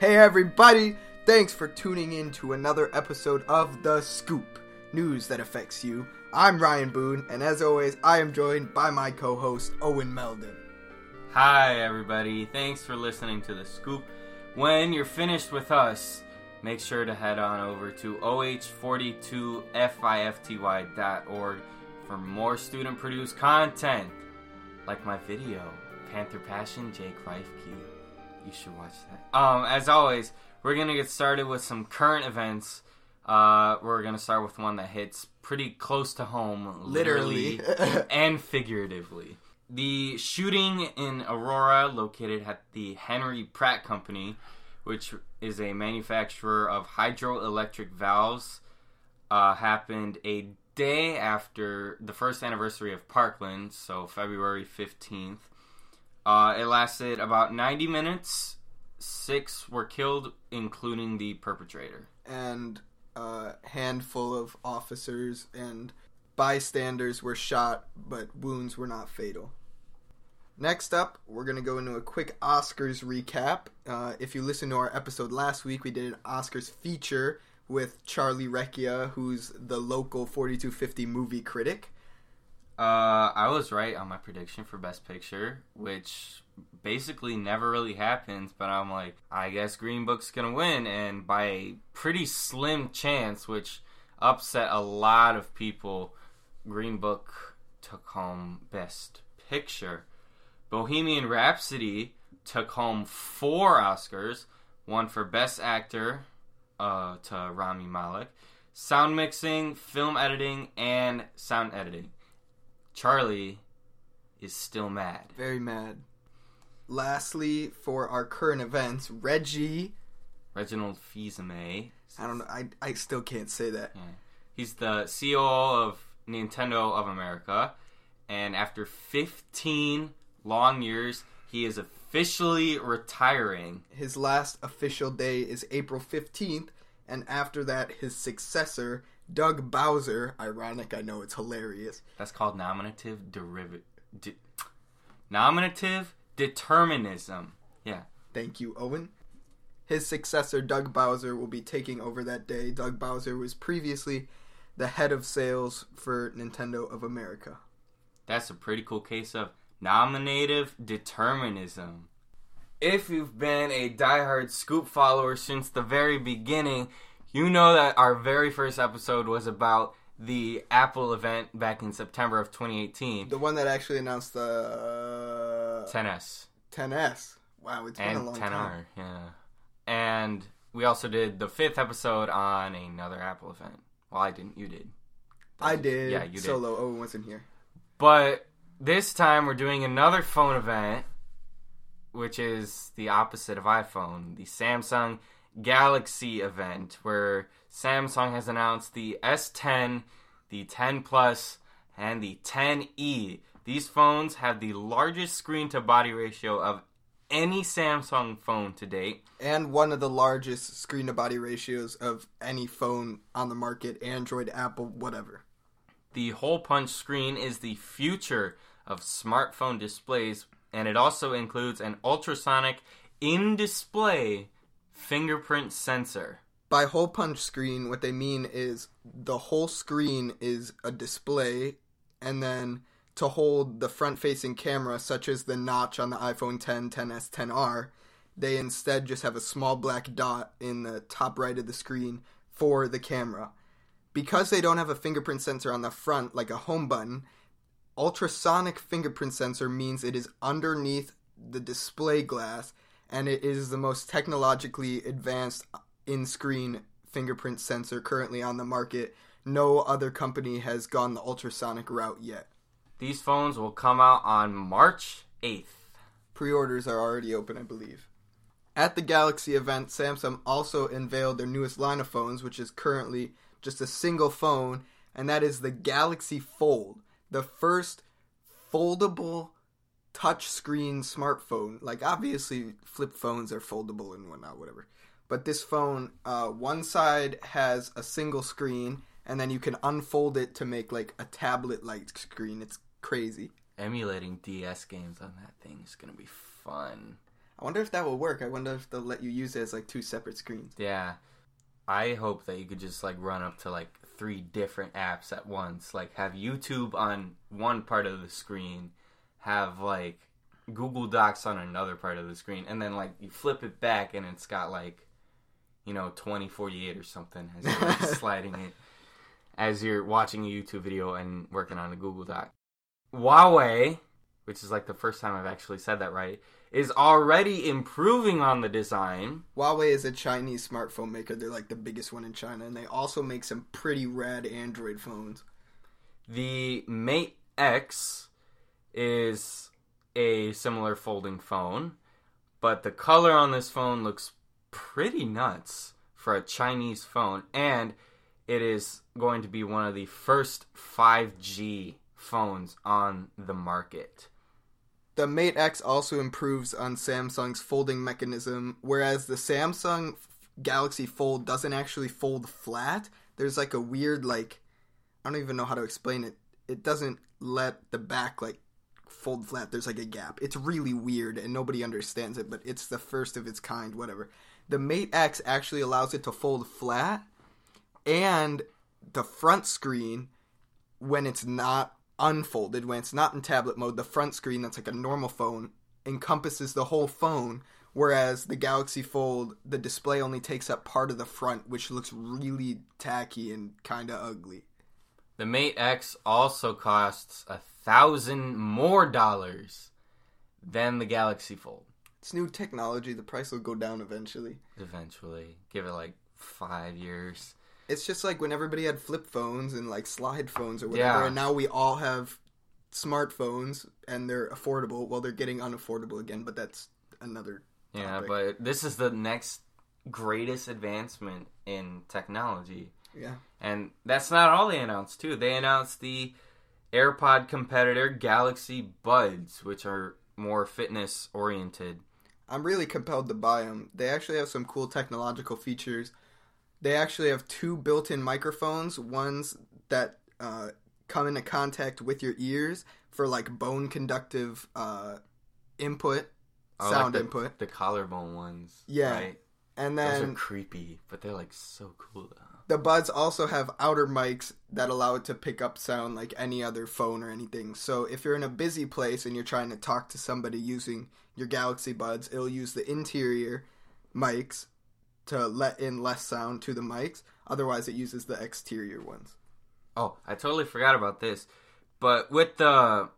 Hey everybody, thanks for tuning in to another episode of The Scoop, news that affects you. I'm Ryan Boone, and as always, I am joined by my co-host Owen Meldon. Hi, everybody. Thanks for listening to The Scoop. When you're finished with us, make sure to head on over to oh42fifty.org for more student produced content, like my video, Panther Passion Jake Reifke. You should watch that. Um, as always, we're gonna get started with some current events. Uh, we're gonna start with one that hits pretty close to home, Literally. literally and figuratively. The shooting in Aurora, located at the Henry Pratt Company, which is a manufacturer of hydroelectric valves, uh, happened a day after the first anniversary of Parkland, so February 15th. Uh, it lasted about 90 minutes. Six were killed, including the perpetrator. and a handful of officers and bystanders were shot, but wounds were not fatal. Next up, we're going to go into a quick Oscars recap. Uh, if you listened to our episode last week, we did an Oscars feature with Charlie Recchia, who's the local 4250 movie critic. Uh, I was right on my prediction for Best Picture, which basically never really happens. But I'm like, I guess Green Book's gonna win, and by a pretty slim chance, which upset a lot of people. Green Book took home Best Picture. Bohemian Rhapsody took home four Oscars, one for Best Actor uh, to Rami Malek, sound mixing, film editing, and sound editing. Charlie is still mad. Very mad. Lastly, for our current events, Reggie. Reginald Fils-Aimé. I don't know. I, I still can't say that. He's the CEO of Nintendo of America, and after 15 long years, he is officially retiring. His last official day is April 15th, and after that, his successor, Doug Bowser, ironic, I know it's hilarious, That's called nominative derivative. De- nominative determinism. Yeah. thank you, Owen. His successor, Doug Bowser, will be taking over that day. Doug Bowser was previously the head of sales for Nintendo of America. That's a pretty cool case of nominative determinism. If you've been a diehard Scoop follower since the very beginning, you know that our very first episode was about the Apple event back in September of 2018. The one that actually announced the uh, 10S 10S. Wow, it's been a and long 10R, time. yeah. And we also did the fifth episode on another Apple event. Well, I didn't. You did. I did. Yeah, you did. Solo. Owen wasn't here. But this time we're doing another phone event, which is the opposite of iPhone, the Samsung Galaxy event, where Samsung has announced the S10, the 10 Plus, and the 10e. These phones have the largest screen to body ratio of any Samsung phone to date. and one of the largest screen to body ratios of any phone on the market Android, Apple, whatever. The hole punch screen is the future of smartphone displays, and it also includes an ultrasonic in display fingerprint sensor. By hole punch screen, what they mean is the whole screen is a display, and then to hold the front facing camera, such as the notch on the iPhone 10, 10s, 10R, they instead just have a small black dot in the top right of the screen for the camera. Because they don't have a fingerprint sensor on the front like a home button, ultrasonic fingerprint sensor means it is underneath the display glass and it is the most technologically advanced in screen fingerprint sensor currently on the market. No other company has gone the ultrasonic route yet. These phones will come out on March 8th. Pre orders are already open, I believe. At the Galaxy event, Samsung also unveiled their newest line of phones, which is currently just a single phone, and that is the Galaxy Fold, the first foldable touchscreen smartphone. Like, obviously, flip phones are foldable and whatnot, whatever. But this phone, uh, one side has a single screen, and then you can unfold it to make like a tablet like screen. It's crazy. Emulating DS games on that thing is to be fun. I wonder if that will work. I wonder if they'll let you use it as like two separate screens. Yeah. I hope that you could just like run up to like three different apps at once. Like have YouTube on one part of the screen, have like Google Docs on another part of the screen, and then like you flip it back and it's got like you know 2048 or something as you're like, sliding it as you're watching a YouTube video and working on a Google Doc. Huawei, which is like the first time I've actually said that right, is already improving on the design. Huawei is a Chinese smartphone maker. They're like the biggest one in China, and they also make some pretty rad Android phones. The Mate X is a similar folding phone, but the color on this phone looks pretty nuts for a Chinese phone, and it is going to be one of the first 5G phones on the market. The Mate X also improves on Samsung's folding mechanism, whereas the Samsung Galaxy Fold doesn't actually fold flat. There's like a weird like I don't even know how to explain it. It doesn't let the back like fold flat. There's like a gap. It's really weird and nobody understands it, but it's the first of its kind, whatever. The Mate X actually allows it to fold flat and the front screen when it's not unfolded, when it's not in tablet mode, the front screen that's like a normal phone encompasses the whole phone, whereas the Galaxy Fold, the display only takes up part of the front, which looks really tacky and kind of ugly. The Mate X also costs a thousand more dollars than the Galaxy Fold. It's new technology. The price will go down eventually. Eventually, give it like five years. It's just like when everybody had flip phones and like slide phones or whatever, Yeah. and now we all have smartphones and they're affordable. Well, they're getting unaffordable again, but that's another. Yeah, but this is the next greatest advancement in technology. Yeah. And that's not all they announced, too. They announced the AirPod competitor Galaxy Buds, which are more fitness oriented. I'm really compelled to buy them. They actually have some cool technological features. They actually have two built-in microphones, ones that uh, come into contact with your ears for like bone conductive uh, input, like sound the, input, The collarbone ones. Yeah. Right? And Those then are creepy, but they're like so cool though. the buds also have outer mics that allow it to pick up sound like any other phone or anything. So if you're in a busy place and you're trying to talk to somebody using your Galaxy Buds, it'll use the interior mics to let in less sound to the mics. Otherwise, it uses the exterior ones. Oh, I totally forgot about this. But with the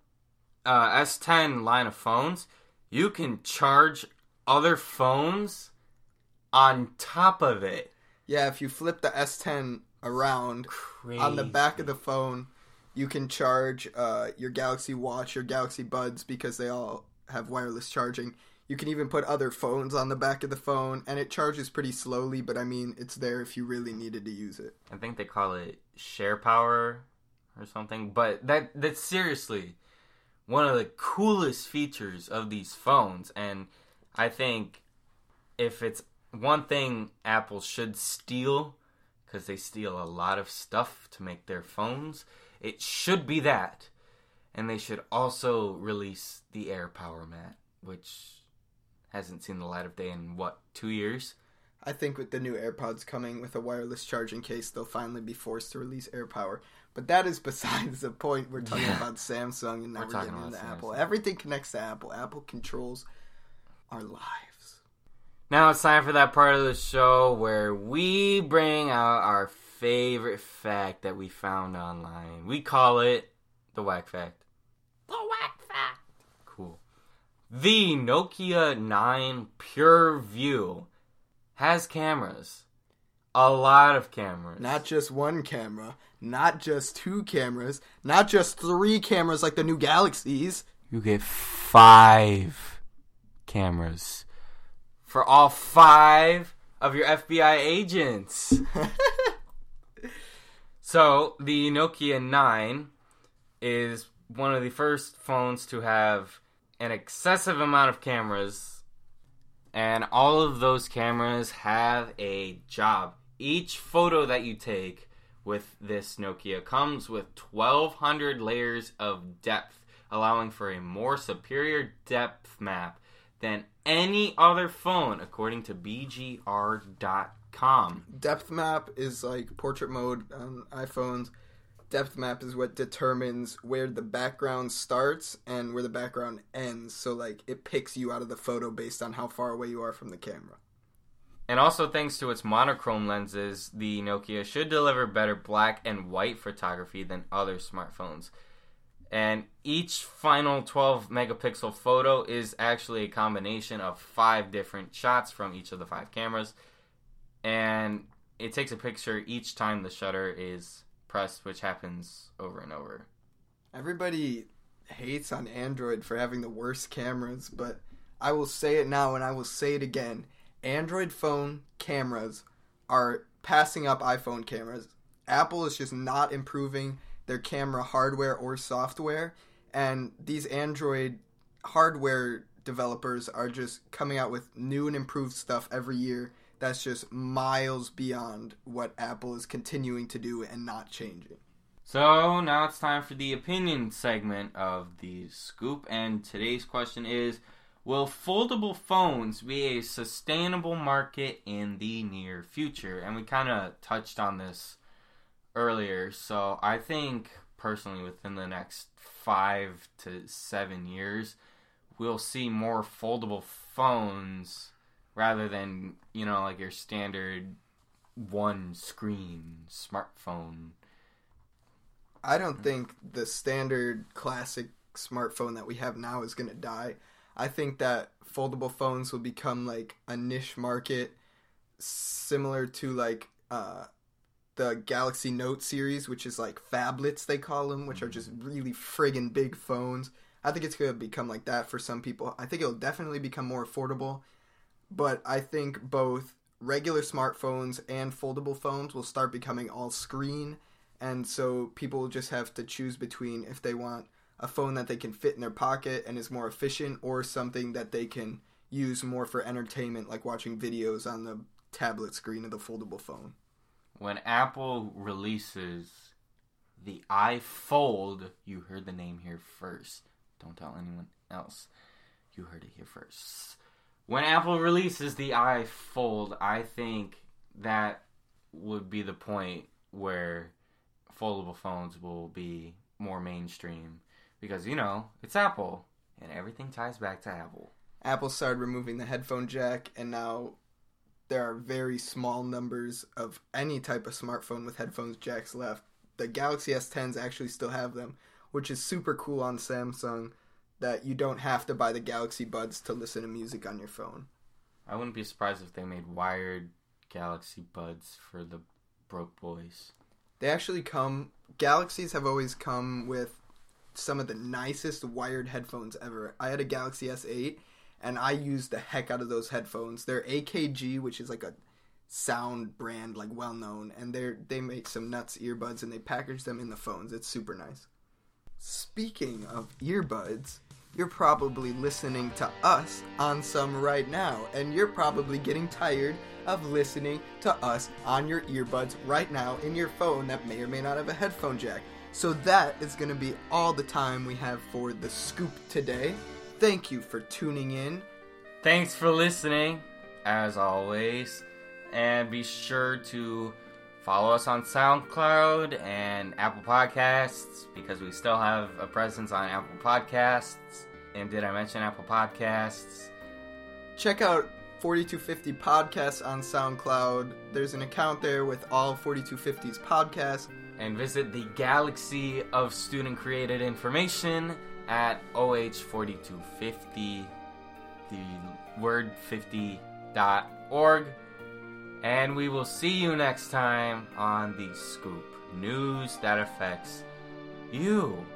uh, S10 line of phones, you can charge other phones on top of it. Yeah, if you flip the S10 around Crazy. on the back of the phone, you can charge uh, your Galaxy Watch, your Galaxy Buds because they all have wireless charging. You can even put other phones on the back of the phone, and it charges pretty slowly. But I mean, it's there if you really needed to use it. I think they call it share power or something. But that that's seriously one of the coolest features of these phones. And I think if it's one thing Apple should steal, because they steal a lot of stuff to make their phones, it should be that. And they should also release the AirPower Mat, which hasn't seen the light of day in what, two years? I think with the new AirPods coming with a wireless charging case, they'll finally be forced to release AirPower. But that is besides the point. We're talking Yeah. about Samsung and now We're we're, talking getting about into Apple. Samsung. Everything connects to Apple. Apple controls our lives. Now it's time for that part of the show where we bring out our favorite fact that we found online. We call it the whack fact. The whack fact. Cool. The Nokia 9 PureView has cameras. A lot of cameras. Not just one camera, not just two cameras, not just three cameras like the new Galaxies. you get five cameras for all five of your FBI agents. so, the Nokia 9 is one of the first phones to have an excessive amount of cameras, and all of those cameras have a job. Each photo that you take with this Nokia comes with 1200 layers of depth, allowing for a more superior depth map than any other phone, according to BGR.com. Depth map is like portrait mode on iPhones. Depth map is what determines where the background starts and where the background ends. So, like, it picks you out of the photo based on how far away you are from the camera. And also, thanks to its monochrome lenses, the Nokia should deliver better black and white photography than other smartphones. And each final 12 megapixel photo is actually a combination of five different shots from each of the five cameras. And it takes a picture each time the shutter is pressed, which happens over and over. Everybody hates on Android for having the worst cameras, but I will say it now and I will say it again. Android phone cameras are passing up iPhone cameras. Apple is just not improving their camera hardware or software, and these Android hardware developers are just coming out with new and improved stuff every year that's just miles beyond what Apple is continuing to do and not changing. So now it's time for the opinion segment of the scoop, and today's question is Will foldable phones be a sustainable market in the near future? And we kind of touched on this earlier, so I think personally within the next five to seven years, we'll see more foldable phones rather than you know like your standard one screen smartphone. I don't think the standard classic smartphone that we have now is going to die. I think that foldable phones will become like a niche market similar to like uh, the Galaxy Note series, which is like phablets they call them, which are just really friggin' big phones. I think it's to become like that for some people. I think it'll definitely become more affordable but I think both regular smartphones and foldable phones will start becoming all screen, and so people will just have to choose between if they want a phone that they can fit in their pocket and is more efficient, or something that they can use more for entertainment, like watching videos on the tablet screen of the foldable phone. When Apple releases the iFold, you heard the name here first. Don't tell anyone else. You heard it here first when Apple releases the iFold, I think that would be the point where foldable phones will be more mainstream because you know it's Apple and everything ties back to Apple. Apple started removing the headphone jack, and now there are very small numbers of any type of smartphone with headphones jacks left. The Galaxy S10s actually still have them, which is super cool on Samsung that you don't have to buy the Galaxy Buds to listen to music on your phone. I wouldn't be surprised if they made wired Galaxy Buds for the broke boys. They actually come. Galaxies have always come with some of the nicest wired headphones ever. I had a Galaxy S8 and I use the heck out of those headphones. They're AKG, which is like a sound brand, like well known, and they they make some nuts earbuds and they package them in the phones. It's super nice. Speaking of earbuds, you're probably listening to us on some right now, and you're probably getting tired of listening to us on your earbuds right now in your phone that may or may not have a headphone jack. So that is going to be all the time we have for the scoop today. Thank you for tuning in. Thanks for listening, as always, and be sure to follow us on SoundCloud and Apple Podcasts because we still have a presence on Apple Podcasts. And did I mention Apple Podcasts? Check out 4250 Podcasts on SoundCloud. There's an account there with all 4250's podcasts. And visit the galaxy of student created information at OH4250, the word 50.org. And we will see you next time on The Scoop news that affects you.